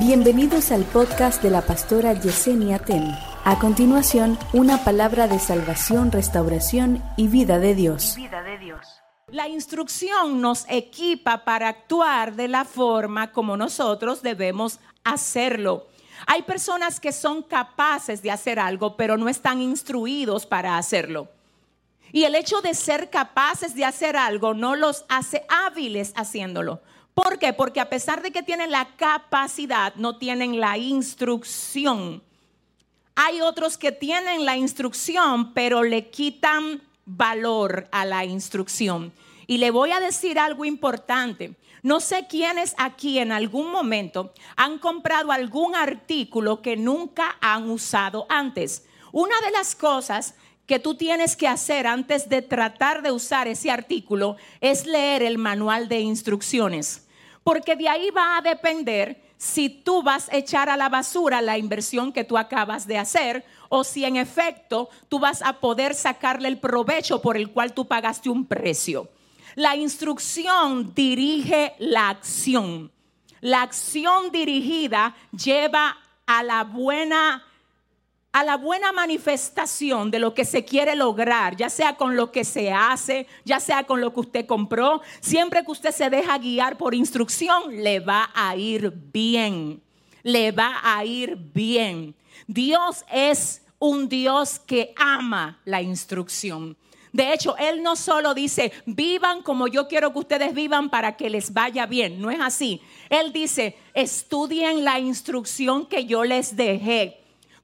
Bienvenidos al podcast de la pastora Yesenia Ten. A continuación, una palabra de salvación, restauración y vida de Dios. Vida de Dios. La instrucción nos equipa para actuar de la forma como nosotros debemos hacerlo. Hay personas que son capaces de hacer algo, pero no están instruidos para hacerlo. Y el hecho de ser capaces de hacer algo no los hace hábiles haciéndolo. ¿Por qué? Porque a pesar de que tienen la capacidad, no tienen la instrucción. Hay otros que tienen la instrucción, pero le quitan valor a la instrucción. Y le voy a decir algo importante. No sé quiénes aquí en algún momento han comprado algún artículo que nunca han usado antes. Una de las cosas que tú tienes que hacer antes de tratar de usar ese artículo es leer el manual de instrucciones, porque de ahí va a depender si tú vas a echar a la basura la inversión que tú acabas de hacer o si en efecto tú vas a poder sacarle el provecho por el cual tú pagaste un precio. La instrucción dirige la acción. La acción dirigida lleva a la buena a la buena manifestación de lo que se quiere lograr, ya sea con lo que se hace, ya sea con lo que usted compró, siempre que usted se deja guiar por instrucción, le va a ir bien, le va a ir bien. Dios es un Dios que ama la instrucción. De hecho, Él no solo dice, vivan como yo quiero que ustedes vivan para que les vaya bien. No es así. Él dice, estudien la instrucción que yo les dejé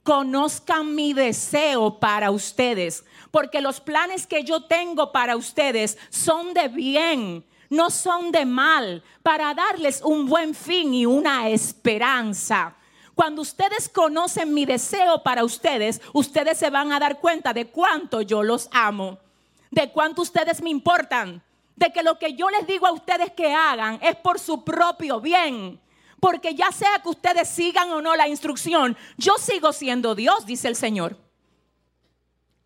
conozcan mi deseo para ustedes, porque los planes que yo tengo para ustedes son de bien, no son de mal, para darles un buen fin y una esperanza. Cuando ustedes conocen mi deseo para ustedes, ustedes se van a dar cuenta de cuánto yo los amo, de cuánto ustedes me importan, de que lo que yo les digo a ustedes que hagan es por su propio bien porque ya sea que ustedes sigan o no la instrucción, yo sigo siendo Dios, dice el Señor.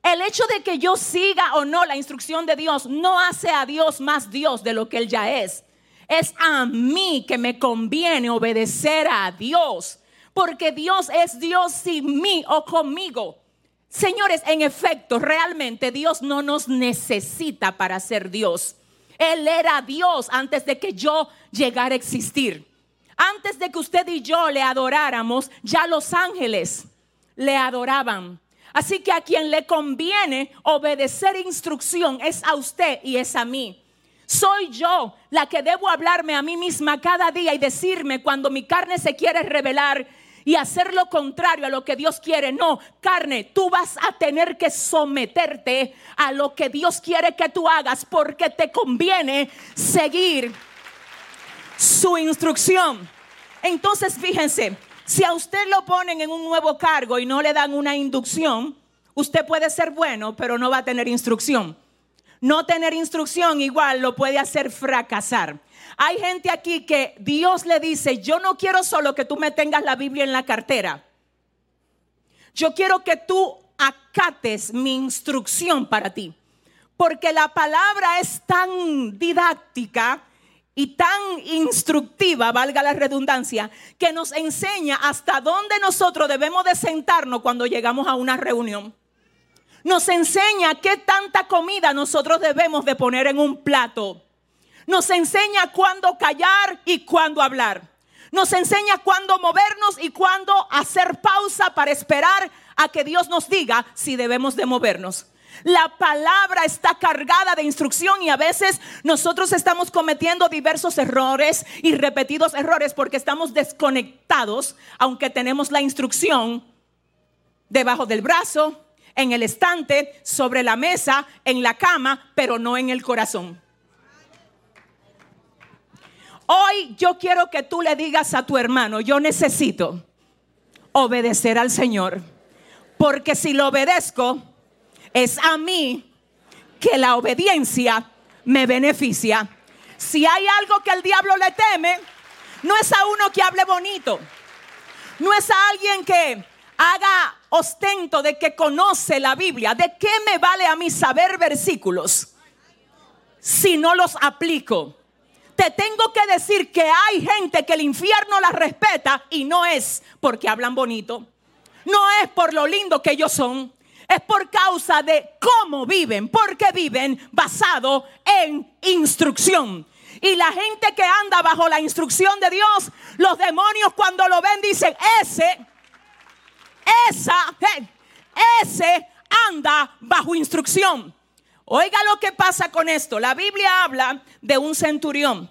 El hecho de que yo siga o no la instrucción de Dios no hace a Dios más Dios de lo que Él ya es. Es a mí que me conviene obedecer a Dios, porque Dios es Dios sin mí o conmigo. Señores, en efecto, realmente Dios no nos necesita para ser Dios. Él era Dios antes de que yo llegara a existir. Antes de que usted y yo le adoráramos, ya los ángeles le adoraban. Así que a quien le conviene obedecer instrucción es a usted y es a mí. Soy yo la que debo hablarme a mí misma cada día y decirme cuando mi carne se quiere revelar y hacer lo contrario a lo que Dios quiere. No, carne, tú vas a tener que someterte a lo que Dios quiere que tú hagas porque te conviene seguir su instrucción. Entonces, fíjense, si a usted lo ponen en un nuevo cargo y no le dan una inducción, usted puede ser bueno, pero no va a tener instrucción. No tener instrucción igual lo puede hacer fracasar. Hay gente aquí que Dios le dice, yo no quiero solo que tú me tengas la Biblia en la cartera. Yo quiero que tú acates mi instrucción para ti. Porque la palabra es tan didáctica y tan instructiva, valga la redundancia, que nos enseña hasta dónde nosotros debemos de sentarnos cuando llegamos a una reunión. Nos enseña qué tanta comida nosotros debemos de poner en un plato. Nos enseña cuándo callar y cuándo hablar. Nos enseña cuándo movernos y cuándo hacer pausa para esperar a que Dios nos diga si debemos de movernos. La palabra está cargada de instrucción y a veces nosotros estamos cometiendo diversos errores y repetidos errores porque estamos desconectados, aunque tenemos la instrucción debajo del brazo, en el estante, sobre la mesa, en la cama, pero no en el corazón. Hoy yo quiero que tú le digas a tu hermano, yo necesito obedecer al Señor, porque si lo obedezco, es a mí que la obediencia me beneficia. Si hay algo que el diablo le teme, no es a uno que hable bonito, no es a alguien que haga ostento de que conoce la Biblia. ¿De qué me vale a mí saber versículos si no los aplico? te tengo que decir que hay gente que el infierno la respeta y no es porque hablan bonito. No es por lo lindo que ellos son. Es por causa de cómo viven, porque viven basado en instrucción. Y la gente que anda bajo la instrucción de Dios, los demonios cuando lo ven dicen, ese, esa, ese anda bajo instrucción. Oiga lo que pasa con esto. La Biblia habla de un centurión.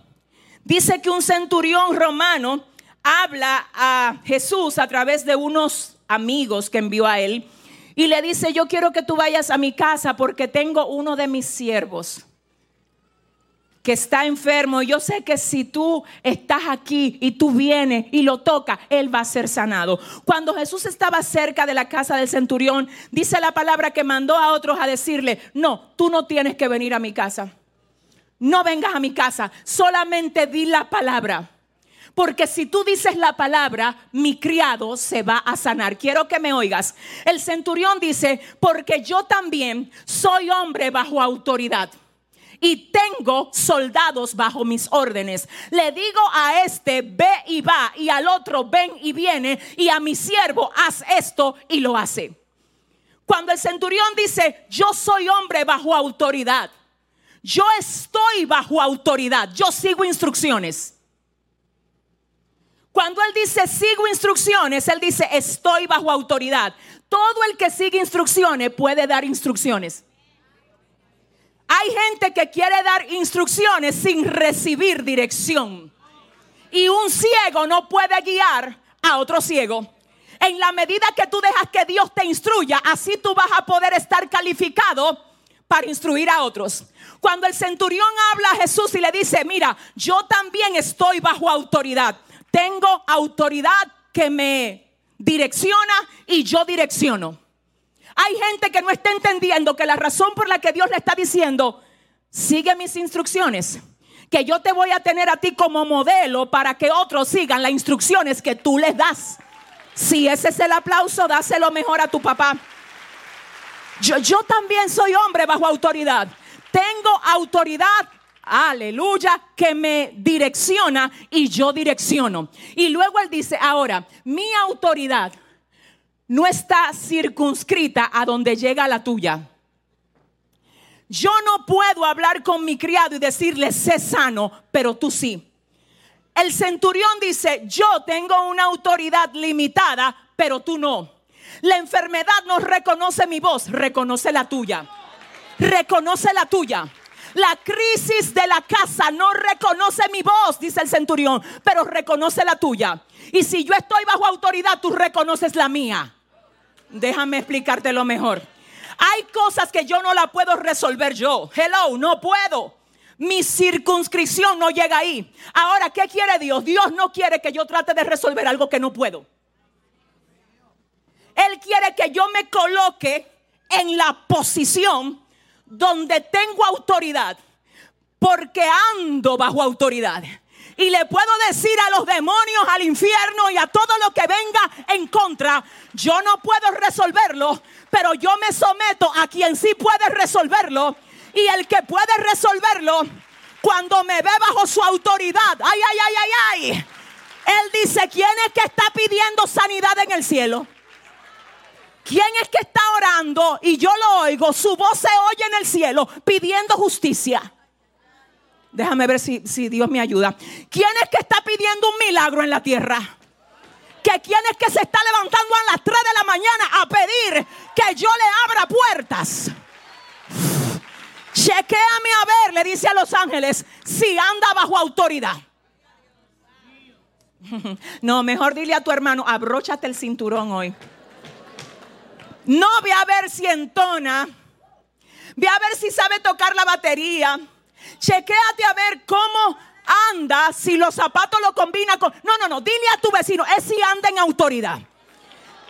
Dice que un centurión romano habla a Jesús a través de unos amigos que envió a él y le dice, yo quiero que tú vayas a mi casa porque tengo uno de mis siervos que está enfermo. Yo sé que si tú estás aquí y tú vienes y lo tocas, él va a ser sanado. Cuando Jesús estaba cerca de la casa del centurión, dice la palabra que mandó a otros a decirle, no, tú no tienes que venir a mi casa. No vengas a mi casa, solamente di la palabra. Porque si tú dices la palabra, mi criado se va a sanar. Quiero que me oigas. El centurión dice, porque yo también soy hombre bajo autoridad y tengo soldados bajo mis órdenes. Le digo a este, ve y va, y al otro, ven y viene, y a mi siervo, haz esto y lo hace. Cuando el centurión dice, yo soy hombre bajo autoridad, yo estoy bajo autoridad, yo sigo instrucciones. Cuando él dice sigo instrucciones, él dice estoy bajo autoridad. Todo el que sigue instrucciones puede dar instrucciones. Hay gente que quiere dar instrucciones sin recibir dirección. Y un ciego no puede guiar a otro ciego. En la medida que tú dejas que Dios te instruya, así tú vas a poder estar calificado para instruir a otros. Cuando el centurión habla a Jesús y le dice, mira, yo también estoy bajo autoridad. Tengo autoridad que me direcciona y yo direcciono. Hay gente que no está entendiendo que la razón por la que Dios le está diciendo, sigue mis instrucciones, que yo te voy a tener a ti como modelo para que otros sigan las instrucciones que tú les das. Si ese es el aplauso, dáselo mejor a tu papá. Yo, yo también soy hombre bajo autoridad. Tengo autoridad aleluya, que me direcciona y yo direcciono. Y luego él dice, ahora, mi autoridad no está circunscrita a donde llega la tuya. Yo no puedo hablar con mi criado y decirle, sé sano, pero tú sí. El centurión dice, yo tengo una autoridad limitada, pero tú no. La enfermedad no reconoce mi voz, reconoce la tuya. Reconoce la tuya. La crisis de la casa no reconoce mi voz, dice el centurión, pero reconoce la tuya. Y si yo estoy bajo autoridad, tú reconoces la mía. Déjame explicarte lo mejor. Hay cosas que yo no la puedo resolver yo. Hello, no puedo. Mi circunscripción no llega ahí. Ahora, ¿qué quiere Dios? Dios no quiere que yo trate de resolver algo que no puedo. Él quiere que yo me coloque en la posición donde tengo autoridad, porque ando bajo autoridad. Y le puedo decir a los demonios, al infierno y a todo lo que venga en contra, yo no puedo resolverlo, pero yo me someto a quien sí puede resolverlo. Y el que puede resolverlo, cuando me ve bajo su autoridad, ay, ay, ay, ay, ay, él dice, ¿quién es que está pidiendo sanidad en el cielo? ¿Quién es que está orando Su voz se oye en el cielo pidiendo justicia. Déjame ver si, Dios me ayuda. ¿Quién es que está pidiendo un milagro en la tierra? Que quién es que se está levantando a las 3 de la mañana a pedir que yo le abra puertas. Chequéame a ver, le dice a los ángeles, si anda bajo autoridad. No, mejor dile a tu hermano, abróchate el cinturón hoy. No ve a ver si entona. Ve a ver si sabe tocar la batería. Chequéate a ver cómo anda, si los zapatos lo combina con... No, no, no, dile a tu vecino, es si anda en autoridad.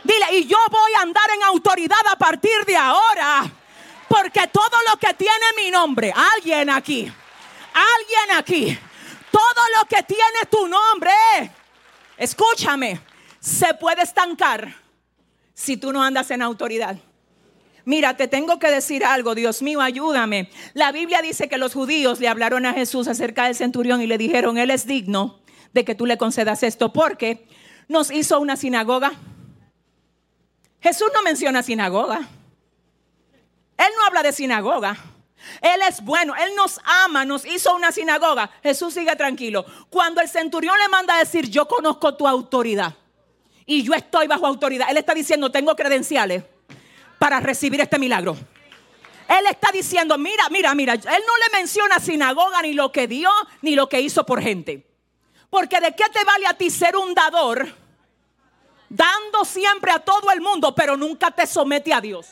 Dile, y yo voy a andar en autoridad a partir de ahora. Porque todo lo que tiene mi nombre, alguien aquí, alguien aquí, todo lo que tiene tu nombre, escúchame, se puede estancar si tú no andas en autoridad. Mira, te tengo que decir algo, Dios mío, ayúdame. La Biblia dice que los judíos le hablaron a Jesús acerca del centurión y le dijeron, Él es digno de que tú le concedas esto porque nos hizo una sinagoga. Jesús no menciona sinagoga. Él no habla de sinagoga. Él es bueno, Él nos ama, nos hizo una sinagoga. Jesús sigue tranquilo. Cuando el centurión le manda a decir, yo conozco tu autoridad y yo estoy bajo autoridad, Él está diciendo, tengo credenciales para recibir este milagro. Él está diciendo, mira, mira, mira, Él no le menciona sinagoga ni lo que dio ni lo que hizo por gente. Porque de qué te vale a ti ser un dador, dando siempre a todo el mundo, pero nunca te somete a Dios.